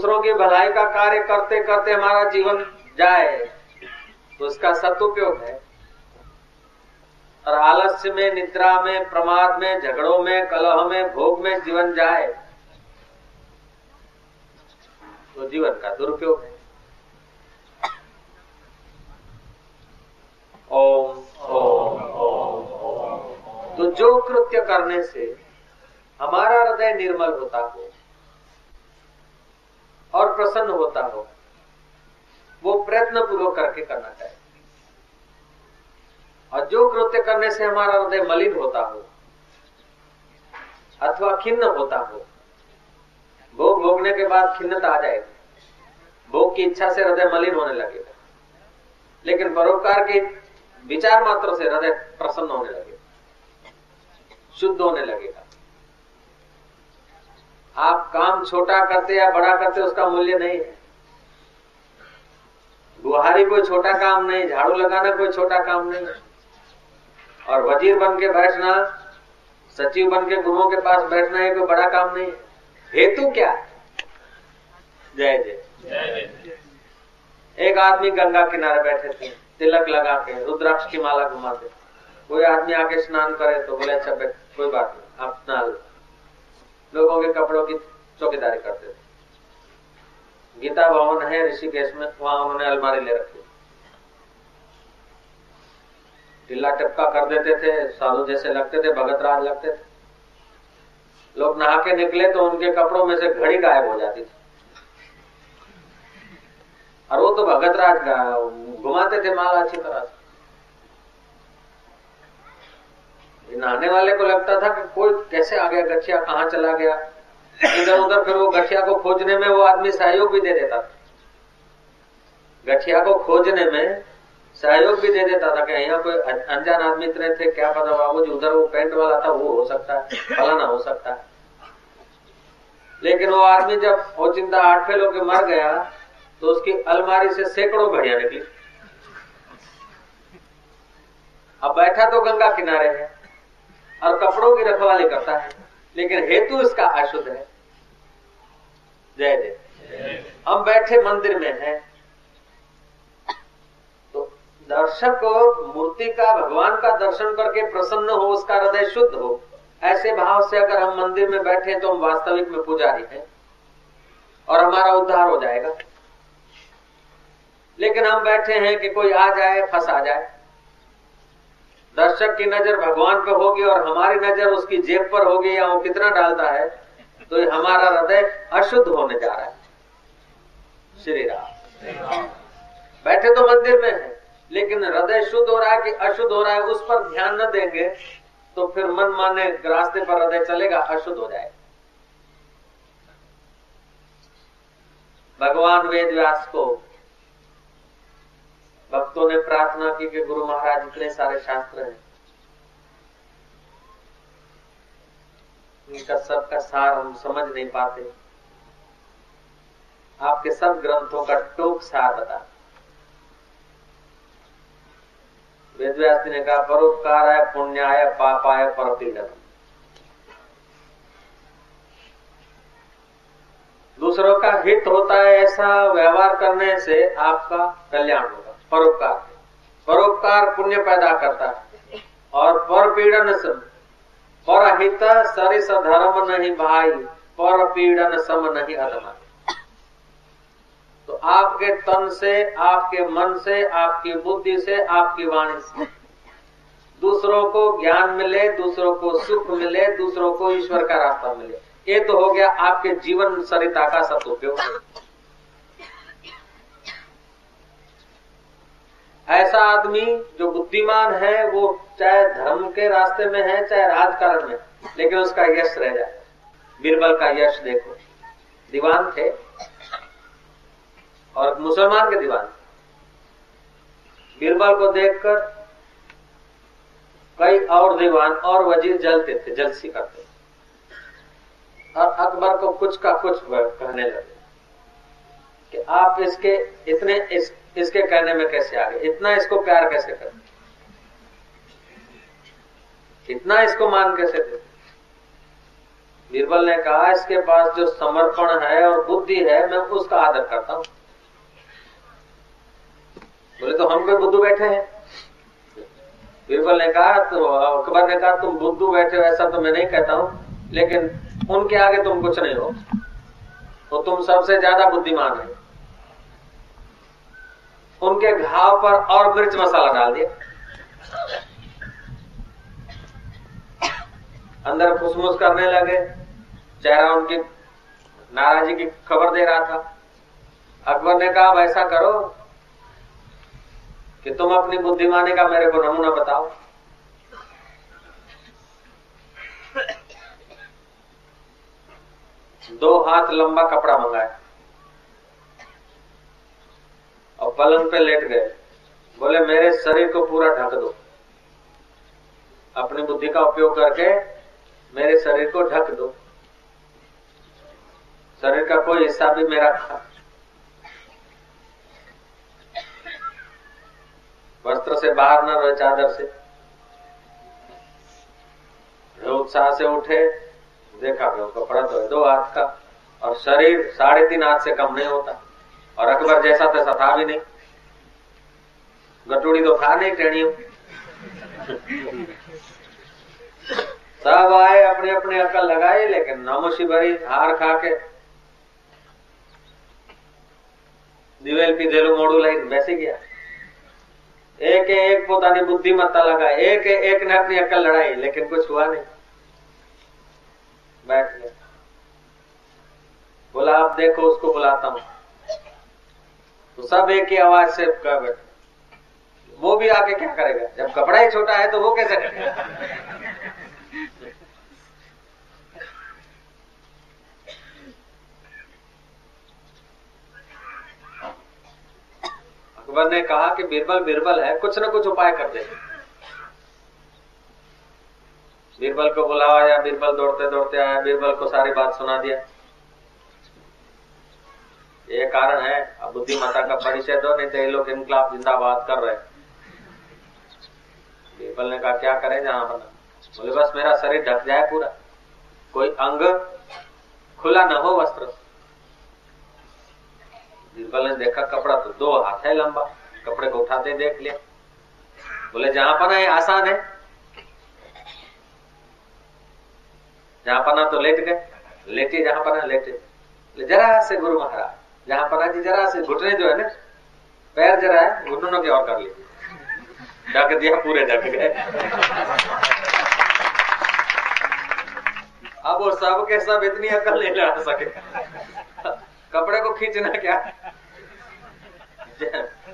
दूसरों की भलाई का कार्य करते करते हमारा जीवन जाए तो उसका सदुपयोग है। और आलस्य में, निद्रा में, प्रमाद में, झगड़ों में, कलह में, भोग में जीवन जाए तो जीवन का दुरुपयोग है। ओम ओम ओम। तो जो कृत्य करने से हमारा हृदय निर्मल होता हो और प्रसन्न होता हो, वो प्रयत्न पूर्वक करके करना चाहिए। और जो कृत्य करने से हमारा हृदय मलिन होता हो, अथवा खिन्न होता हो, भोग भोगने के बाद खिन्नता आ जाएगी। भोग की इच्छा से हृदय मलिन होने लगेगा। लेकिन परोपकार के विचार मात्र से हृदय प्रसन्न होने लगेगा, शुद्ध होने लगेगा। आप काम छोटा करते या बड़ा करते, उसका मूल्य नहीं। है बुहारी कोई छोटा काम नहीं, झाड़ू लगाना कोई छोटा काम नहीं। और वज़ीर बन के बैठना, सचिव बन के गुरुओं के पास बैठना है कोई बड़ा काम नहीं। हेतु क्या? जय जय। एक आदमी गंगा किनारे बैठे थे, तिलक लगा के, रुद्राक्ष की माला घुमाते कोई आदमी आके स्नान करे तो बोले अच्छा कोई बात नहीं, आप स्नान लोगों के कपड़ों की चौकीदारी करते थे। गीता भवन है, ऋषिकेश में, वहाँ उन्होंने अलमारी ले रखी। टिल्ला टपका कर देते थे, साधु जैसे लगते थे, भगत राज लगते थे। लोग नहा के निकले तो उनके कपड़ों में से घड़ी गायब हो जाती थी। और वो तो भगत राज घुमाते थे माला अच्छी तरह से। नहाने वाले को लगता था कि कोई कैसे आ गया, गठिया कहाँ चला गया? इधर उधर फिर वो गठिया को खोजने में वो आदमी सहयोग भी दे देता था। गठिया को खोजने में सहयोग भी दे देता था कि यहाँ कोई अनजान आदमी इतने थे, क्या पता बाबू जी उधर वो पेंट वाला था, वो हो सकता है, फलाना हो सकता है। लेकिन वो आदमी जब, वो चिंता आठ फेल होकर मर गया तो उसकी अलमारी से सैकड़ों घड़िया निकली। अब बैठा तो गंगा किनारे है। और कपड़ों की रखवाली करता है। लेकिन हेतु इसका अशुद्ध है। जय जय। हम बैठे मंदिर में हैं। तो दर्शक मूर्ति का, भगवान का दर्शन करके प्रसन्न हो, उसका हृदय शुद्ध हो, ऐसे भाव से अगर हम मंदिर में बैठे तो हम वास्तविक में पुजारी हैं और हमारा उद्धार हो जाएगा। लेकिन हम बैठे हैं कि कोई आ जाए, फंसा जाए। दर्शक की नज़र भगवान पर होगी और हमारी नज़र उसकी जेब पर होगी या वो कितना डालता है तो हमारा हृदय अशुद्ध होने जा रहा है। श्री राम। बैठे तो मंदिर में है, लेकिन हृदय शुद्ध हो रहा है कि अशुद्ध हो रहा है, उस पर ध्यान न देंगे तो फिर मन माने रास्ते पर हृदय चलेगा, अशुद्ध हो जाएगा। भगवान वेद व्यास को भक्तों ने प्रार्थना की कि गुरु महाराज इतने सारे शास्त्र हैं। इनका सबका सार हम समझ नहीं पाते। आपके सब ग्रंथों का टोक सार बता। वेदव्यास ने कहा परोपकार है पुण्याय पापाय पर दूसरों का हित होता है ऐसा व्यवहार करने से आपका कल्याण होगा। परोपकार। परोपकार पुण्य पैदा करता है। और पर पीड़न पर हित सरिस धर्म नहीं भाई, पर पीड़न सम नहीं अधमा तो आपके तन से, आपके मन से, आपकी बुद्धि से, आपकी वाणी से। दूसरों को ज्ञान मिले, दूसरों को सुख मिले, दूसरों को ईश्वर का रास्ता मिले। ये तो हो गया आपके जीवन सरिता का सदुपयोग। ऐसा आदमी जो बुद्धिमान है, वो चाहे धर्म के रास्ते में है, चाहे राजकारण में, लेकिन उसका यश रह जाए। बीरबल का यश देखो। दीवान थे। और मुसलमान के दीवान। बीरबल को देखकर कई और दीवान और वज़ीर जलते थे, जलसी करते और अकबर को कुछ का कुछ कहने लगे कि आप इसके इतने इस इसके कहने में कैसे आ गए? इतना इसको प्यार कैसे कर इतना इसको मान कैसे दे बीरबल ने कहा, इसके पास जो समर्पण है और बुद्धि है, मैं उसका आदर करता हूँ। बोले तो हम कोई बुद्धू बैठे हैं? बीरबल ने कहा तो अकबर ने कहा, तुम बुद्धू बैठे हो, ऐसा तो मैं नहीं कहता हूँ, लेकिन उनके आगे तुम कुछ नहीं हो। तो तुम सबसे ज़्यादा बुद्धिमान है। उनके घाव पर और मिर्च मसाला डाल दिया। अंदर फुसमुस करने लगे। चेहरा उनकी नाराजी की खबर दे रहा था। अकबर ने कहा ऐसा करो कि तुम अपनी बुद्धिमानी का मेरे को नमूना बताओ। दो हाथ लंबा कपड़ा मंगाया और पलंग पे लेट गए। बोले, मेरे शरीर को पूरा ढक दो। अपनी बुद्धि का उपयोग करके मेरे शरीर को ढक दो। शरीर का कोई हिस्सा भी मेरा था। वस्त्र से बाहर न रहे, चादर से। उत्साह से उठे, देखा कपड़ा तो है दो हाथ का, और शरीर साढ़े तीन हाथ से कम नहीं होता। और अकबर जैसा तैसा था भी नहीं गटूड़ी तो था नहीं टेणियों सब आए अपने अपने अकल लगाए लेकिन नामोशी भरी हार खा के दिवेल पी देलू मोड़ू लाइन बैसी गया एक एक પોતાની बुद्धिमत्ता लगा एक एक ने अपनी अकल लड़ाई लेकिन कुछ हुआ नहीं बैठ गया बोला आप देखो उसको बुलाता हूं तो सब एक ही आवाज़ से वो भी आके क्या करेगा? जब कपड़ा ही छोटा है तो वो कैसे करेगा? अकबर ने कहा कि बीरबल बीरबल है, कुछ ना कुछ उपाय कर दे। बीरबल को बुलावा या बीरबल दौड़ते दौड़ते आया, बीरबल को सारी बात सुना दिया। ये कारण है। अब बुद्धिमता का परिचय दो, नहीं तो ये लोग इनकलाब जिंदाबाद कर रहे बीरबल ने कहा क्या करें जहाँ बना बोले, बस मेरा शरीर ढक जाए पूरा। कोई अंग खुला न हो वस्त्र बीरबल ने देखा कपड़ा तो दो हाथ है लंबा। कपड़े को उठाते देख लिया। बोले, जहाँ पना है आसान है। जहाँ पना तो लेट गए। लेटे जहाँ पना लेटे। जरा से गुरु महाराज जहां पना जी जरा से घुटने जो है ना पैर जरा है घुटनों की और कर लीजिए ढक दिया पूरे ढक गए अब वो सब के सब इतनी अकल नहीं लड़ा सके कपड़े को खींचना क्या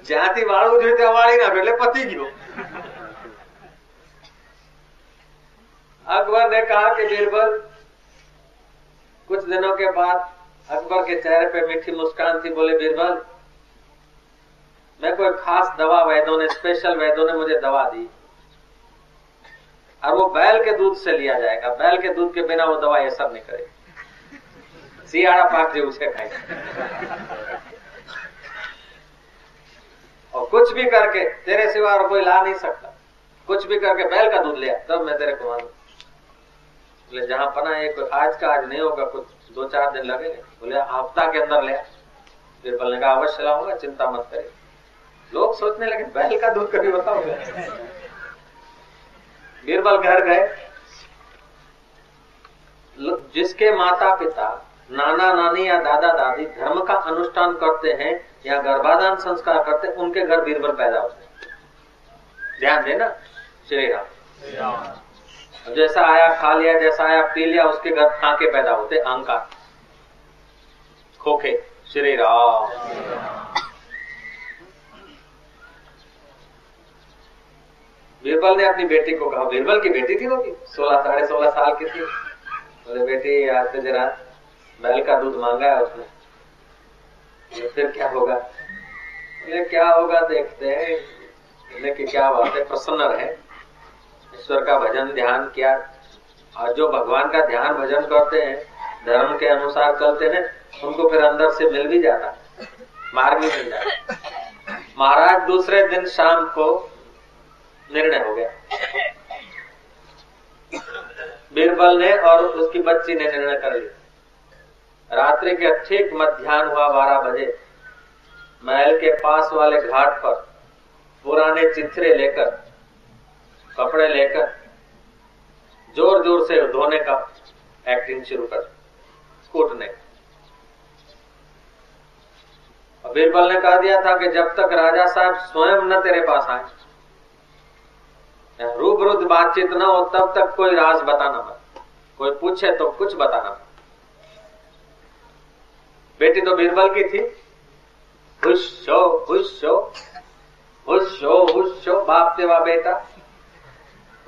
જ્યાંથી વાળવું જોઈએ ત્યાં વાળી નાખ્યો એટલે પતી ગયો अकबर ने कहा कि बीरबल कुछ दिनों के बाद अकबर के चेहरे पे मीठी मुस्कान थी, बोले, बीरबल, मैं कोई खास दवा वैदों ने स्पेशल वैदों ने मुझे दवा दी और वो बैल के दूध से लिया जाएगा। बैल के दूध के बिना वो दवा ये सब नहीं करेगी। सियाड़ा पाक जी उसे खाएगा और कुछ भी करके तेरे सिवा और कोई ला नहीं सकता। कुछ भी करके बैल का दूध लिया तब मैं तेरे को मानू। जहाँ पना एक आज का आज नहीं होगा, कुछ दो चार दिन लगेंगे बोले हफ़्ता के अंदर लिया बीरबल ने कहा अवश्य लाऊँगा, चिंता मत करे लोग सोचने लगे, बैल का दूध कभी बताओ बीरबल घर गए। जिसके माता पिता नाना, नानी या दादा दादी धर्म का अनुष्ठान करते हैं या गर्भाधान संस्कार करते हैं, उनके घर बीरबल पैदा होते हैं। ध्यान देना श्री राम। जैसा आया खा लिया, जैसा आया पी लिया, उसके घर आंके पैदा होते अहंकार। खोखे, श्री राम। बीरबल ने अपनी बेटी को कहा, बीरबल की बेटी थी की सोलह, साढ़े सोलह साल की थी। बोले, बेटी, आज तो जरा बैल का दूध मांगा है उसने। फिर क्या होगा? ये क्या होगा, देखते हैं। कि क्या बात है, प्रसन्न रहे। ईश्वर का भजन ध्यान किया। और जो भगवान का ध्यान भजन करते हैं, धर्म के अनुसार चलते हैं, उनको फिर अंदर से मिल भी जाता मार्ग भी मिल जाता। महाराज, दूसरे दिन शाम को निर्णय हो गया। बीरबल ने और उसकी बच्ची ने निर्णय कर लिया। रात्रि के ठीक मध्यान्ह हुआ, बारह बजे। महल के पास वाले घाट पर पुराने चित्रे लेकर कपड़े लेकर ज़ोर ज़ोर से धोने का एक्टिंग शुरू कर, कूटने बीरबल ने कह दिया था कि जब तक राजा साहब स्वयं न तेरे पास आए रूबरूद बातचीत न हो, तब तक कोई राज बताना मत कोई पूछे तो कुछ बताना मत बेटी तो बीरबल की थी। खुश हो खुश हो खुश हो खुश हो, बाप तेवा बेटा।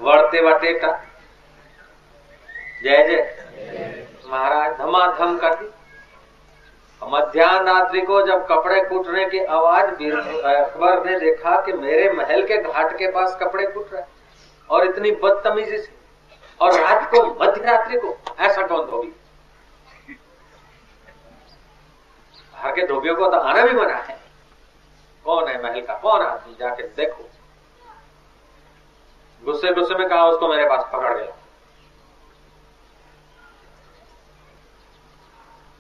वड़ते वा टेटा जय जय। महाराज धमाधम करती मध्यान्ह रात्रि को जब कपड़े कूटने की आवाज़ अकबर ने देखा कि मेरे महल के घाट के पास कपड़े कूट रहे और इतनी बदतमीजी से। और रात को मध्य रात्रि को ऐसा कौन धोबी? बाहर के धोबियों को तो आना भी मना है। कौन है महल का? कौन आदमी? जाके देखो। गुस्से गुस्से में कहा उसको मेरे पास पकड़ गया।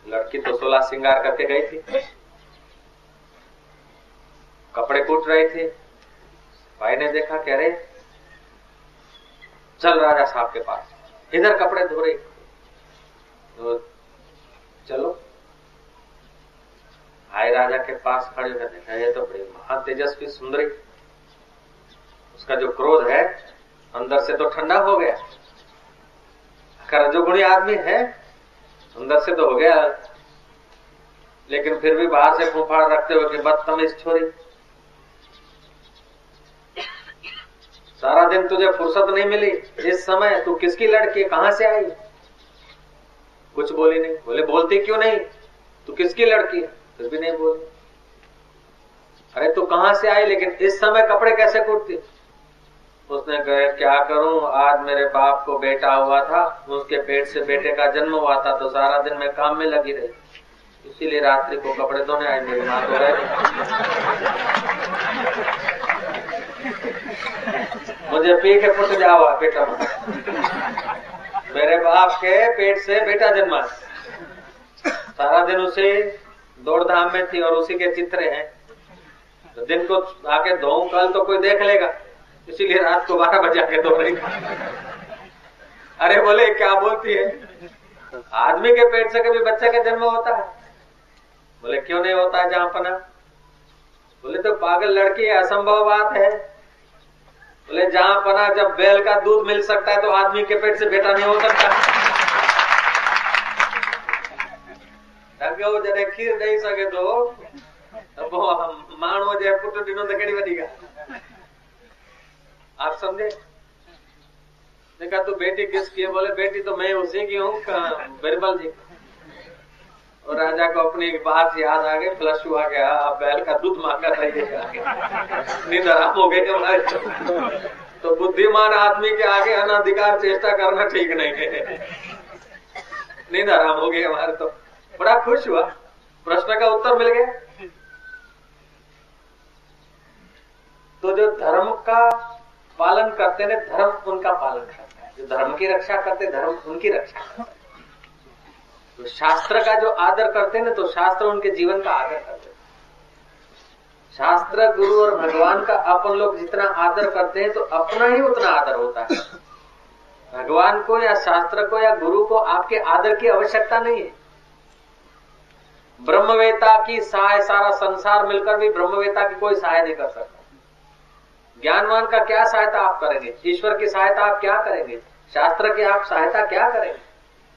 लड़की तो सोलह श्रृंगार करके गई थी। कपड़े कूट रहे थे। भाई ने देखा कह रहे चल राजा साहब के पास। इधर कपड़े धो रहे। तो चलो। भाई राजा के पास खड़े होकर देखा ये तो बड़ी महा तेजस्वी सुंदरी। उसका जो क्रोध है, अंदर से तो ठंडा हो गया। कर जो गुणी आदमी है, अंदर से तो हो गया। लेकिन फिर भी बाहर से फूफाड़ रखते हुए कि बदतमीज छोरी। सारा दिन तुझे फुर्सत नहीं मिली। इस समय तू किसकी लड़की, कहाँ से आई? कुछ बोली नहीं। बोले, बोलती क्यों नहीं? तू किसकी लड़की? है फिर भी नहीं बोली। अरे तू कहाँ से आई, लेकिन इस समय कपड़े कैसे कूटती? उसने कहे, क्या करूँ? आज मेरे बाप को बेटा हुआ था, उसके पेट से बेटे का जन्म हुआ था तो सारा दिन मैं काम में लगी रही। इसीलिए रात्रि को कपड़े धोने आई, मेरी माँ तो रहे मुझे पी के फुट जाओ, बेटा। मेरे बाप के पेट से बेटा जन्मा सारा दिन उसे दौड़ धाम में थी और उसी के चित्र हैं। तो दिन को आके धो कल तो कोई देख लेगा। इसीलिए रात को बारह बजे आके धो रही अरे बोले, क्या बोलती है? आदमी के पेट से कभी बच्चे का जन्म होता है? बोले, क्यों नहीं होता है जहाँ पना? बोले तो पागल लड़की असंभव बात है। बोले, जहाँ पना जब बैल का दूध मिल सकता है तो आदमी के पेट से बेटा नहीं हो सकता। खीर दे सके तो मानो जे पुट ॾिनो त कहिड़ी वॾी आप समझे? देखा तो बेटी किसकी है? बोले, बेटी तो मैं उसी की हूँ बिरबल जी। और राजा को अपनी बात याद आ गई फ्लश हुआ गया अब बैल का दूध मांगा था नींद आराम हो हमारे तो बुद्धिमान आदमी के आगे अनाधिकार चेष्टा करना ठीक नहीं है। नींद आराम हो गई हमारे तो। बड़ा खुश हुआ। प्रश्न का उत्तर मिल गया। तो जो धर्म का पालन करते ने धर्म उनका पालन करता है। जो धर्म की रक्षा करते धर्म उनकी रक्षा करता है। तो शास्त्र का जो आदर करते ना तो शास्त्र उनके जीवन का आदर करते शास्त्र, गुरु और भगवान का अपन लोग जितना आदर करते हैं तो अपना ही उतना आदर होता है। भगवान को या शास्त्र को या गुरु को आपके आदर की आवश्यकता नहीं है। ब्रह्मवेता की सहाय, सारा संसार मिलकर भी ब्रह्मवेता की कोई सहाय नहीं कर सकता। ज्ञानवान का क्या सहायता आप करेंगे? ईश्वर की सहायता आप क्या करेंगे? शास्त्र की आप सहायता क्या करेंगे?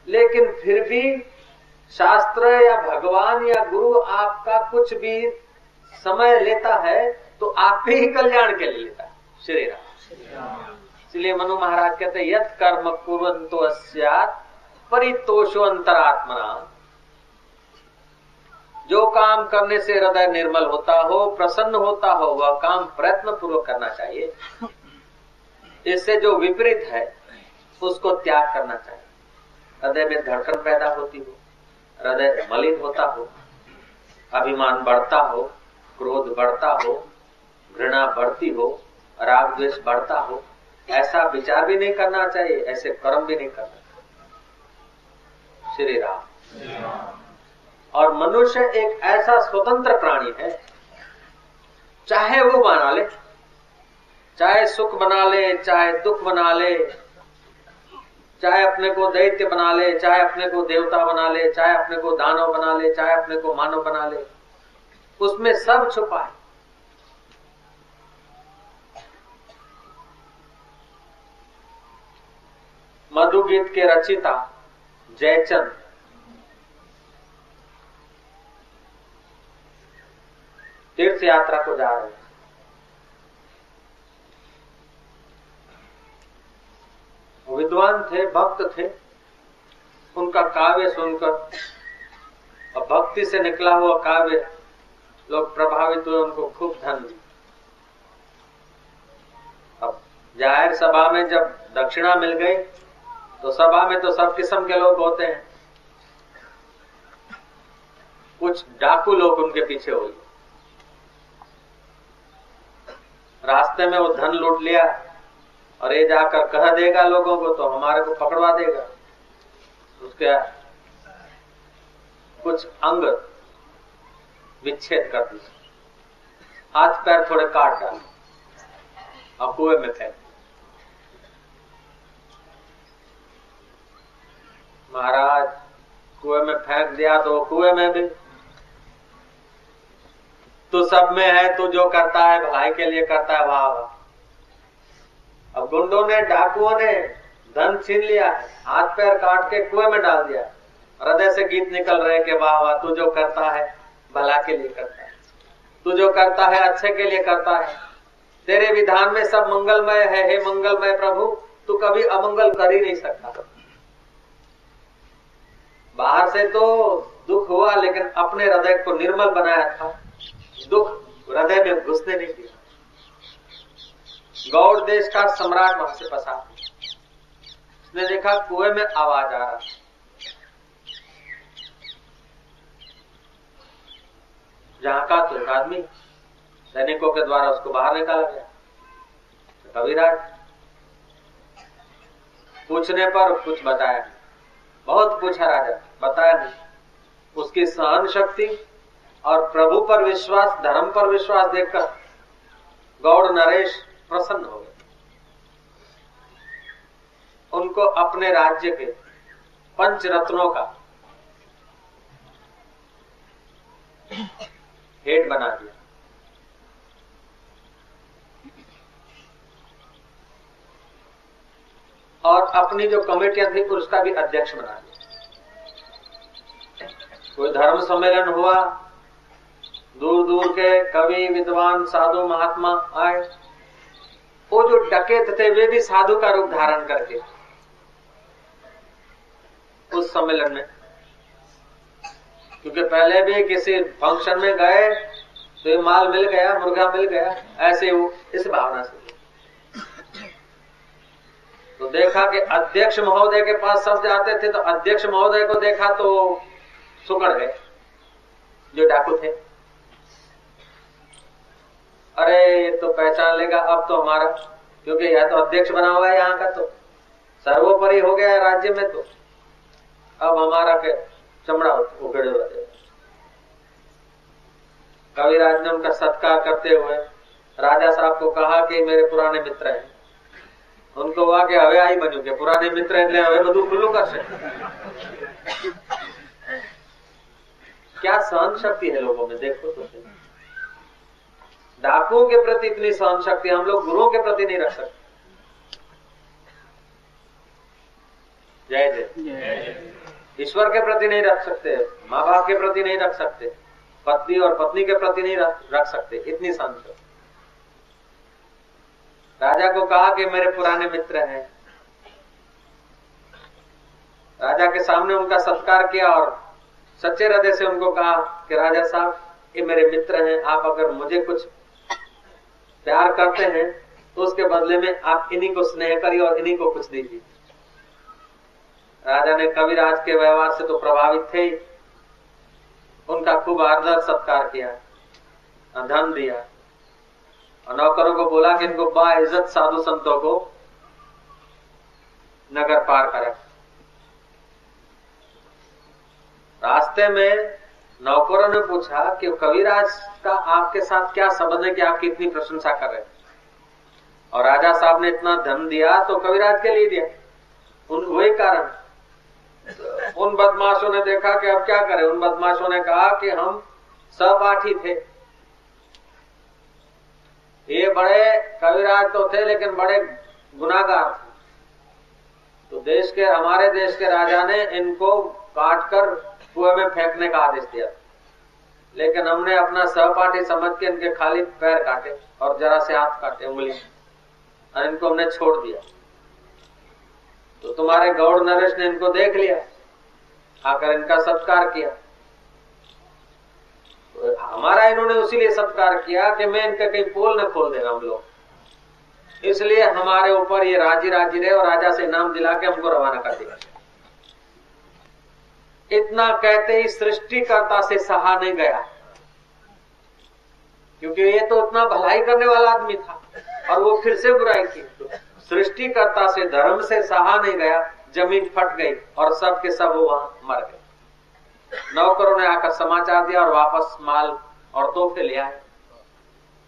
लेकिन फिर भी शास्त्र या भगवान या गुरु आपका कुछ भी समय लेता है तो आपके ही कल्याण के लिए लेता है। श्री राम। इसलिए मनु महाराज कहते यथ कर्म कुरंतो परितोषो अंतरात्मना जो काम करने से हृदय निर्मल होता हो, प्रसन्न होता हो, वह काम प्रयत्न पूर्वक करना चाहिए। इससे जो विपरीत है, उसको त्याग करना चाहिए। हृदय में धड़कन पैदा होती हो, हृदय मलिन होता हो, अभिमान बढ़ता हो, क्रोध बढ़ता हो, घृणा बढ़ती हो, राग द्वेष बढ़ता हो, ऐसा विचार भी नहीं करना चाहिए, ऐसे कर्म भी नहीं करना श्री राम। और मनुष्य एक ऐसा स्वतंत्र प्राणी है, चाहे वो बना ले, चाहे सुख बना ले, चाहे दुख बना ले, चाहे अपने को दैत्य बना ले, चाहे अपने को देवता बना ले, चाहे अपने को दानव बना ले, चाहे अपने को मानव बना ले, उसमें सब छुपा है। मधुगीत के रचिता जयचंद तीर्थ यात्रा को जा रहे हैं। विद्वान थे, भक्त थे। उनका काव्य सुनकर, और भक्ति से निकला हुआ काव्य लोग प्रभावित हुए, उनको खूब धन अब ज़ाहिर सभा में जब दक्षिणा मिल गई तो सभा में तो सब किस्म के लोग होते हैं। कुछ डाकू लोग उनके पीछे हुए। रास्ते में वो धन लूट लिया और ये जाकर कह देगा लोगों को तो हमारे को पकड़वा देगा। उसके कुछ अंग विच्छेद कर दिया हाथ पैर थोड़े काट डाले और कुएँ में फेंक महाराज, कुएँ में फेंक दिया तो कुएँ में भी तू सब में है, तू जो करता है, भलाई के लिए करता है, वाह वाह। अब गुंडों ने, डाकुओं ने धन छीन लिया है, हाथ पैर काट के कुएँ में डाल दिया हृदय से गीत निकल रहे के वाह वाह, तू जो करता है, भला के लिए करता है। तू जो करता है, अच्छे के लिए करता है। तेरे विधान में सब मंगलमय है, हे मंगलमय प्रभु, तू कभी अमंगल कर ही नहीं सकता। बाहर से तो दुख हुआ, लेकिन अपने हृदय को निर्मल बनाया था दुख हृदय में घुसने नहीं दिया गौड़ देश का सम्राट वहाँ से फंसा उसने देखा कुएँ में आवाज़ आ रहा। जहाँ का तो एक आदमी, सैनिकों के द्वारा उसको बाहर निकाला गया। तो कविराज पूछने पर कुछ बताया बहुत पूछा राजा, बताया नहीं। उसकी सहन शक्ति और प्रभु पर विश्वास, धर्म पर विश्वास देखकर गौड़ नरेश प्रसन्न हो गए उनको अपने राज्य के पंच रत्नों का हेड बना दिया। और अपनी जो कमेटियाँ थी, उसका भी अध्यक्ष बना दिया। कोई धर्म सम्मेलन हुआ दूर दूर के कवि, विद्वान, साधु, महात्मा आए, वो जो डकेत थे, वे भी साधु का रूप धारण करके उस सम्मेलन में। क्योंकि पहले भी किसी फ़ंक्शन में गए तो ये माल मिल गया, मुर्गा मिल गया, ऐसे वो, इस भावना से। तो देखा कि अध्यक्ष महोदय के पास सब जाते थे तो अध्यक्ष महोदय को देखा तो सुकड़ गए, जो डाकू थे। अरे, ये तो पहचान लेगा अब तो हमारा, क्योंकि यह तो अध्यक्ष बना हुआ है यहाँ का तो। सर्वोपरि हो गया राज्य में तो। अब हमारा के चमड़ा उगड़े रहते कविराज ने उनका सत्कार करते हुए राजा साहब को कहा कि मेरे पुराने मित्र हैं उनको हुआ कि हवे आई बन्यू के पुराने मित्र એટલે હવે બધું ખુલ્લું કરશે क्या सहन शक्ति है लोगों में देखो तो डाकुओं के प्रति इतनी सहन शक्ति हम लोग गुरुओं के प्रति नहीं रख सकते जय जय ईश्वर के प्रति नहीं रख सकते माँ बाप के प्रति नहीं रख सकते, पत्नी और पत्नी के प्रति नहीं रख सकते, इतनी शक्ति राजा को कहा कि मेरे पुराने मित्र हैं। राजा के सामने उनका सत्कार किया और सच्चे हृदय से उनको कहा कि राजा साहब, ये मेरे मित्र हैं, आप अगर मुझे कुछ प्यार करते हैं तो उसके बदले में आप इन्हीं को स्नेह करिए और इन्हीं को कुछ दीजिए। राजा ने कविराज के व्यवहार से तो प्रभावित थे ही। उनका खूब आदर सत्कार किया, धन दिया और नौकरों को बोला कि इनको बा इज़्ज़त साधु संतों को नगर पार करें। रास्ते में नौकरों ने पूछा कि कविराज का आपके साथ क्या संबंध है कि आपकी इतनी प्रशंसा कर रहे और राजा साहब ने इतना धन दिया तो कविराज के लिए दिया। उन वही कारण। उन बदमाशों ने देखा कि अब क्या करें। उन बदमाशों ने कहा कि हम सहपाठी थे। ये बड़े कविराज तो थे, लेकिन बड़े गुनागार थे। तो देश के, हमारे देश के राजा ने इनको काटकर कुएँ में फेंकने का आदेश दिया। लेकिन हमने अपना सहपाठी समझ के इनके खाली पैर काटे और जरा से हाथ काटे, उंगली और इनको हमने छोड़ दिया। तो तुम्हारे गौड़ नरेश ने इनको देख लिया, आकर इनका सत्कार किया। तो हमारा इन्होंने उसीलिए सत्कार किया कि मैं इनका कहीं पोल न खोल देना हम लोग। इसलिए हमारे ऊपर ये राज़ी राज़ी रहे और राजा से नाम दिला के हमको रवाना कर दिया। इतना कहते ही सृष्टिकर्ता से सहा नहीं गया, क्योंकि ये तो इतना भलाई करने वाला आदमी था, और वो फिर से बुराई की। सृष्टिकर्ता से, धर्म से सहा नहीं गया, ज़मीन फट गई और सब के सब वहाँ मर गए। नौकरों ने आकर समाचार दिया और वापस माल और तोहफे ले आए।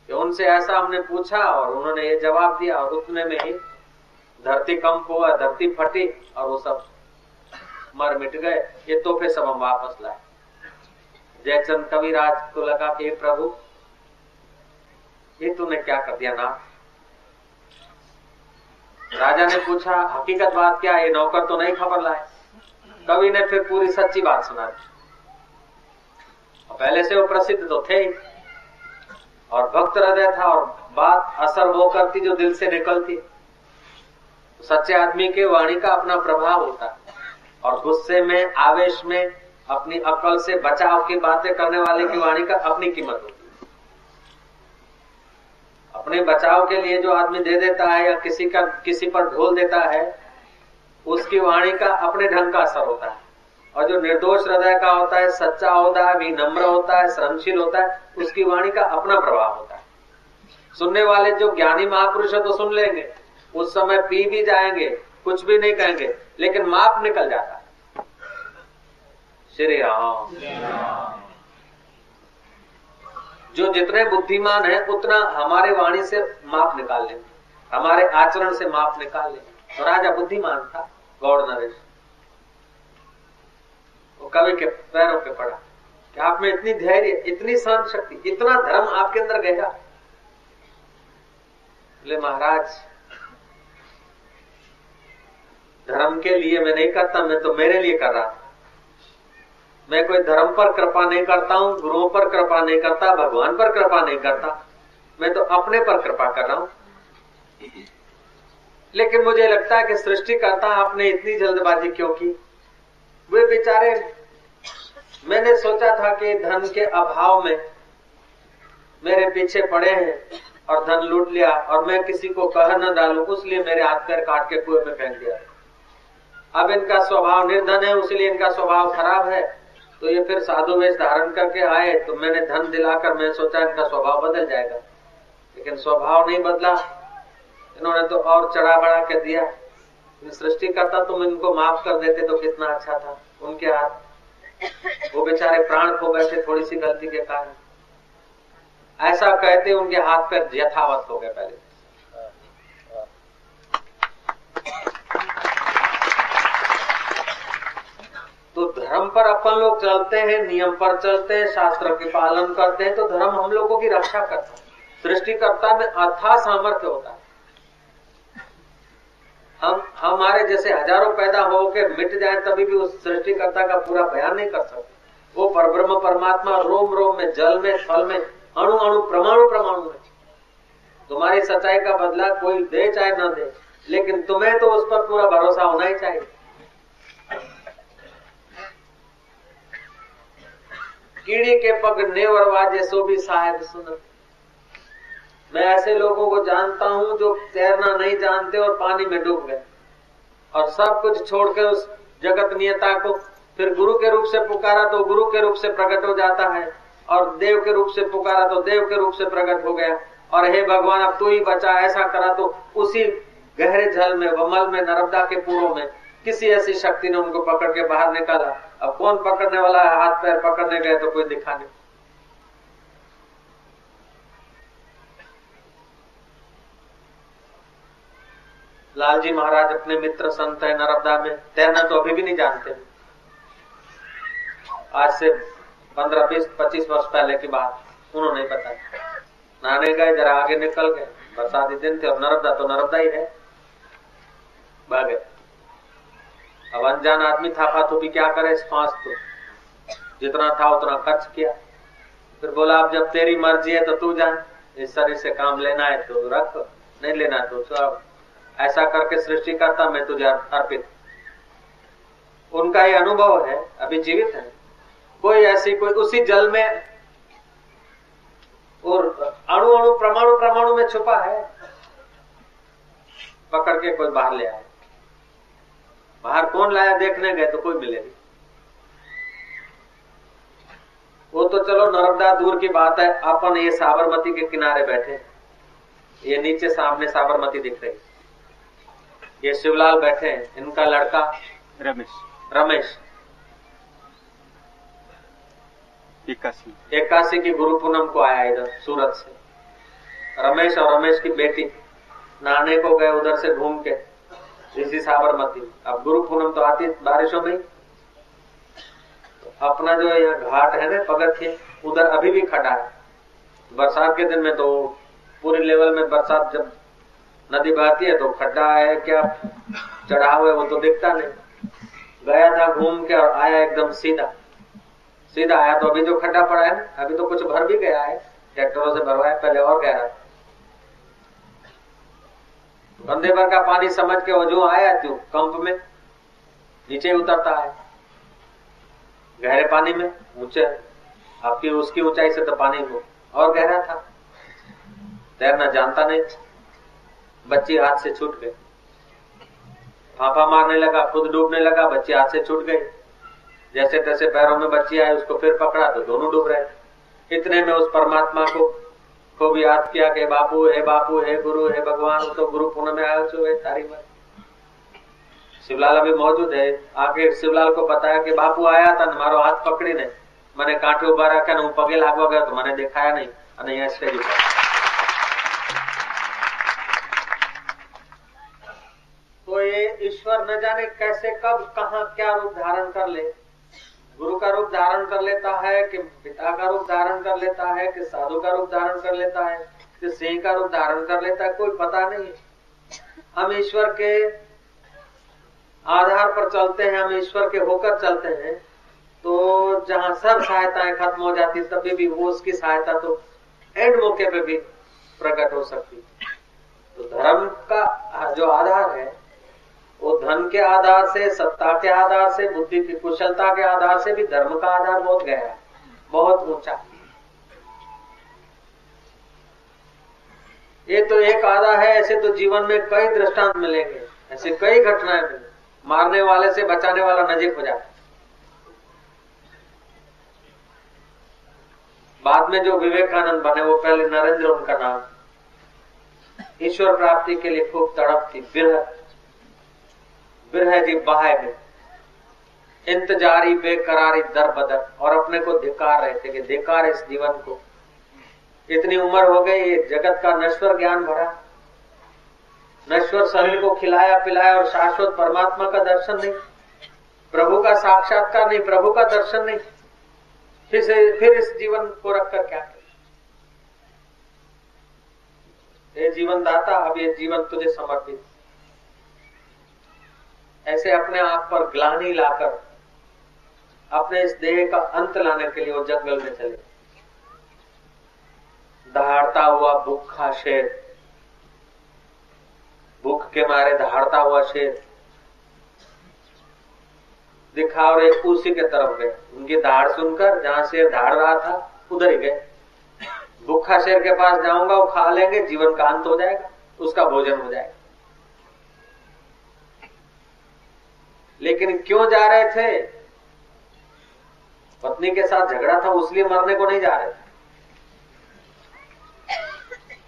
कि उनसे ऐसा हमने पूछा और उन्होंने ये जवाब दिया, और उतने में ही धरती कंप हुआ, धरती फटी और वो सब मर मिट गए। ये तोहफे सब हम वापस लाए। जयचंद कविराज को लगा कि प्रभु, ये तूने क्या कर दिया ना? राजा ने पूछा, हकीकत बात क्या? ये नौकर तो नहीं खबर लाए। कवि ने फिर पूरी सच्ची बात सुना दी। पहले से वो प्रसिद्ध तो थे ही। और भक्त हृदय था और बात असर वो करती जो दिल से निकलती। सच्चे आदमी के वाणी का अपना प्रभाव होता। है और गुस्से में, आवेश में, अपनी अकल से बचाव की बातें करने वाले की वाणी का अपनी कीमत होती। अपने बचाव के लिए जो आदमी दे देता है या किसी का, किसी पर ढोल देता है, उसकी वाणी का अपने ढंग का असर होता है। और जो निर्दोष हृदय का होता है, सच्चा होता है, विनम्र होता है, सहनशील होता है, उसकी वाणी का अपना प्रभाव होता है। सुनने वाले जो ज्ञानी महापुरुष है तो सुन लेंगे। उस समय पी भी जाएँगे, कुछ भी नहीं कहेंगे, लेकिन माप निकल जाता है। श्री राम। जो जितने बुद्धिमान है, उतना हमारे वाणी से माप निकाल लेंगे हमारे आचरण से माप निकाल लेंगे तो राजा बुद्धिमान था, गौड़ नरेश। वो कवि के पैरों पे पड़ा। कि आप में इतनी धैर्य, इतनी सहन शक्ति, इतना धर्म आपके अंदर गया बोले, महाराज, धर्म के लिए मैं नहीं करता, मैं तो मेरे लिए कर रहा मैं कोई धर्म पर कृपा नहीं करता हूँ, गुरुओं पर कृपा नहीं करता, भगवान पर कृपा नहीं करता। मैं तो अपने पर कृपा कर रहा हूँ। लेकिन मुझे लगता है कि सृष्टिकर्ता आपने इतनी जल्दबाजी क्यों की? वे बेचारे, मैंने सोचा था कि धन के अभाव में मेरे पीछे पड़े हैं और धन लूट लिया और मैं किसी को कह न डालू, उसलिए मेरे हाथ पैर काट के कुएँ में फेंक दिया। अब इनका स्वभाव निर्धन है, उसलिए इनका स्वभाव खराब है। तो ये फिर साधु वेश धारण करके आए तो मैंने धन दिलाकर मैं सोचा इनका स्वभाव बदल जाएगा। लेकिन स्वभाव नहीं बदला। इन्होंने तो और चढ़ा बढ़ा के दिया। सृष्टि करता तुम इनको माफ़ कर देते तो कितना अच्छा था, उनके हाथ। वो बेचारे प्राण खो गए थे थोड़ी सी गलती के कारण। ऐसा कहते उनके हाथ पे यथावत हो गए पहले। तो धर्म पर अपन लोग चलते हैं, नियम पर चलते हैं, शास्त्र के पालन करते हैं तो धर्म हम लोगों की रक्षा करता है। सृष्टिकर्ता में अथा सामर्थ्य होता है। हम, हमारे जैसे हज़ारों पैदा हो के मिट जाए, तभी भी उस सृष्टिकर्ता का पूरा बयान नहीं कर सकते। वो परब्रह्म परमात्मा रोम रोम में, जल में, फल में, अणु अणु, परमाणु परमाणु में। तुम्हारी सच्चाई का बदला कोई दे चाहे ना दे, लेकिन तुम्हें तो उस पर पूरा भरोसा होना ही चाहिए। कीड़ी के पग नेवर वाजे, सो भी शायद सुन मैं ऐसे लोगों को जानता हूँ जो तैरना नहीं जानते और पानी में डूब गए। और सब कुछ छोड़कर उस जगत नियता को फिर गुरु के रूप से पुकारा तो गुरु के रूप से प्रकट हो जाता है, और देव के रूप से पुकारा तो देव के रूप से प्रकट हो गया। और हे भगवान, अब तू ही बचा, ऐसा करा तो उसी गहरे जल में वमल में, नर्मदा के पूर्व में किसी ऐसी शक्ति ने उनको पकड़ के बाहर निकाला। अब कौन पकड़ने वाला है? हाथ पैर पकड़ने गए तो कोई दिखा नहीं। लालजी महाराज अपने मित्र संत है नर्मदा में। तैरना तो अभी भी नहीं जानते। आज से पंद्रह, बीस, पच्चीस वर्ष पहले की बात। उन्होंने बताया नहाने गए, जरा आगे निकल गए। बरसाती दिन थे और नर्मदा तो नर्मदा ही है। भागे। अब अनजान आदमी था तो भी क्या करे? फांस तो। जितना था, उतना खर्च किया। फिर बोला, अब जब तेरी मर्ज़ी है तो तू जान इस शरीर से काम लेना है तो रख। नहीं लेना तो सब। ऐसा करके सृष्टि करता मैं तुझे अर्पित उनका ये अनुभव है, अभी जीवित है। कोई ऐसी, कोई उसी जल में और अणु अणु परमाणु परमाणु में छुपा है। पकड़ के कोई बाहर ले आए। बाहर कौन लाया देखने गए तो कोई मिले नहीं। वो तो चलो नर्मदा दूर की बात है अपन ये साबरमती के किनारे बैठे ये नीचे सामने साबरमती दिख रही ये शिवलाल बैठे हैं इनका लड़का रमेश। रमेश। इक्यासी इक्यासी की गुरु पूनम को आया इधर सूरत से। रमेश और रमेश की बेटी नहाने को गए उधर से घूम के। इसी साबरमती। अब गुरु पूनम तो आती बारिशों में तो अपना जो यहाँ घाट है ना पगथिया उधर अभी भी खड़ा है। बरसात के दिन में तो पूरे लेवल में बरसात जब नदी बहती है तो खड्डा है क्या? चढ़ा हुआ है, वो तो दिखता नहीं। गया था घूम के और आया एकदम सीधा। सीधा आया तो अभी जो खड्डा पड़ा है ना, अभी तो कुछ भर भी गया है। ट्रैक्टरों से भरवाया, पहले और गहरा बंदे भर का पानी समझ के वो जो आया क्यों कंप में, नीचे उतरता है। गहरे पानी में, ऊँचे आपकी उसकी ऊंचाई से तो पानी हो और गहरा था। तैरना जानता नहीं बच्ची हाथ से छूट गई। फाफा मारने लगा, खुद डूबने लगा, बच्ची हाथ से छूट गई। जैसे तैसे पैरों में बच्ची आई, उसको फिर पकड़ा तो दोनों डूब रहे। इतने में उस परमात्मा को खूब याद किया कि बापू है बापू है गुरु है भगवान तो गुरु पुण्य में आयो छो है तारी में शिवलाल अभी मौजूद है आगे शिवलाल को बताया कि बापू आया था मारो हाथ पकड़ी ने मैंने कांठे उभा रखा હું પગે लागवा गया तो मैंने दिखाया नहीं અને અહીંયા સ્ટેજ ઉપર तो ये ईश्वर न जाने कैसे कब कहा क्या रूप धारण कर ले गुरु का रूप धारण कर लेता है, कि पिता का रूप धारण कर लेता है, कि साधु का रूप धारण कर लेता है, कि सिंह का रूप धारण कर लेता है, कोई पता नहीं। हम ईश्वर के आधार पर चलते हैं, हम ईश्वर के होकर चलते हैं तो जहाँ सब सहायताएँ खत्म हो जाती तभी भी वो उसकी सहायता तो एंड मौके पे भी प्रकट हो सकती। तो धर्म का जो आधार है वो धन के आधार से, सत्ता के आधार से, बुद्धि की कुशलता के आधार से भी धर्म का आधार बहुत गहरा है। बहुत ऊँचा। ये तो एक आधा है, ऐसे तो जीवन में कई दृष्टांत मिलेंगे, ऐसे कई घटनाएँ मिलेंगे। मारने वाले से बचाने वाला नजीक हो जाता बाद में जो विवेकानंद बने, वो पहले नरेंद्र उनका नाम। ईश्वर प्राप्ति के लिए खूब तड़प थी बिरह बिरह जी बाहे में इंतजारी, बेकरारी दर बदर और अपने को धिकार रहे थे कि धिकार इस जीवन को। इतनी उम्र हो गई, ये जगत का नश्वर ज्ञान भरा। नश्वर शरीर को खिलाया, पिलाया और शाश्वत परमात्मा का दर्शन नहीं। प्रभु का साक्षात्कार नहीं, प्रभु का दर्शन नहीं। फिर फिर इस जीवन को रखकर क्या करें? ये जीवन दाता अब ये जीवन तुझे समर्पित। ऐसे अपने आप पर ग्लानी लाकर, अपने इस देह का अंत लाने के लिए वो जंगल में चले। दहाड़ता हुआ भूखा शेर, भूख के मारे दहाड़ता हुआ शेर। दिखा रहे उसी के तरफ़ गए। उनकी धाड़ सुनकर जहाँ शेर धाड़ रहा था, उधर ही गए। भूखा शेर के पास जाऊँगा, वो खा लेंगे, जीवन का अंत हो जाएगा, उसका भोजन हो जाएगा। लेकिन क्यों जा रहे थे? पत्नी के साथ झगड़ा था उसलिए मरने को नहीं जा रहे थे।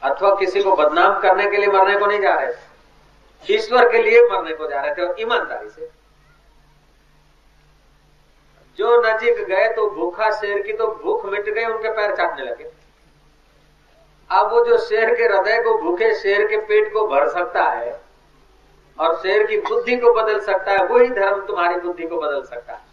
अथवा किसी को बदनाम करने के लिए मरने को नहीं जा रहे थे। ईश्वर के लिए मरने को जा रहे थे और ईमानदारी से। जो नजीक गए तो भूखा शेर की तो भूख मिट गई, उनके पैर चाटने लगे। अब वो जो शेर के हृदय को, भूखे शेर के पेट को भर सकता है और शेर की बुद्धि को बदल सकता है, वही धर्म तुम्हारी बुद्धि को बदल सकता है।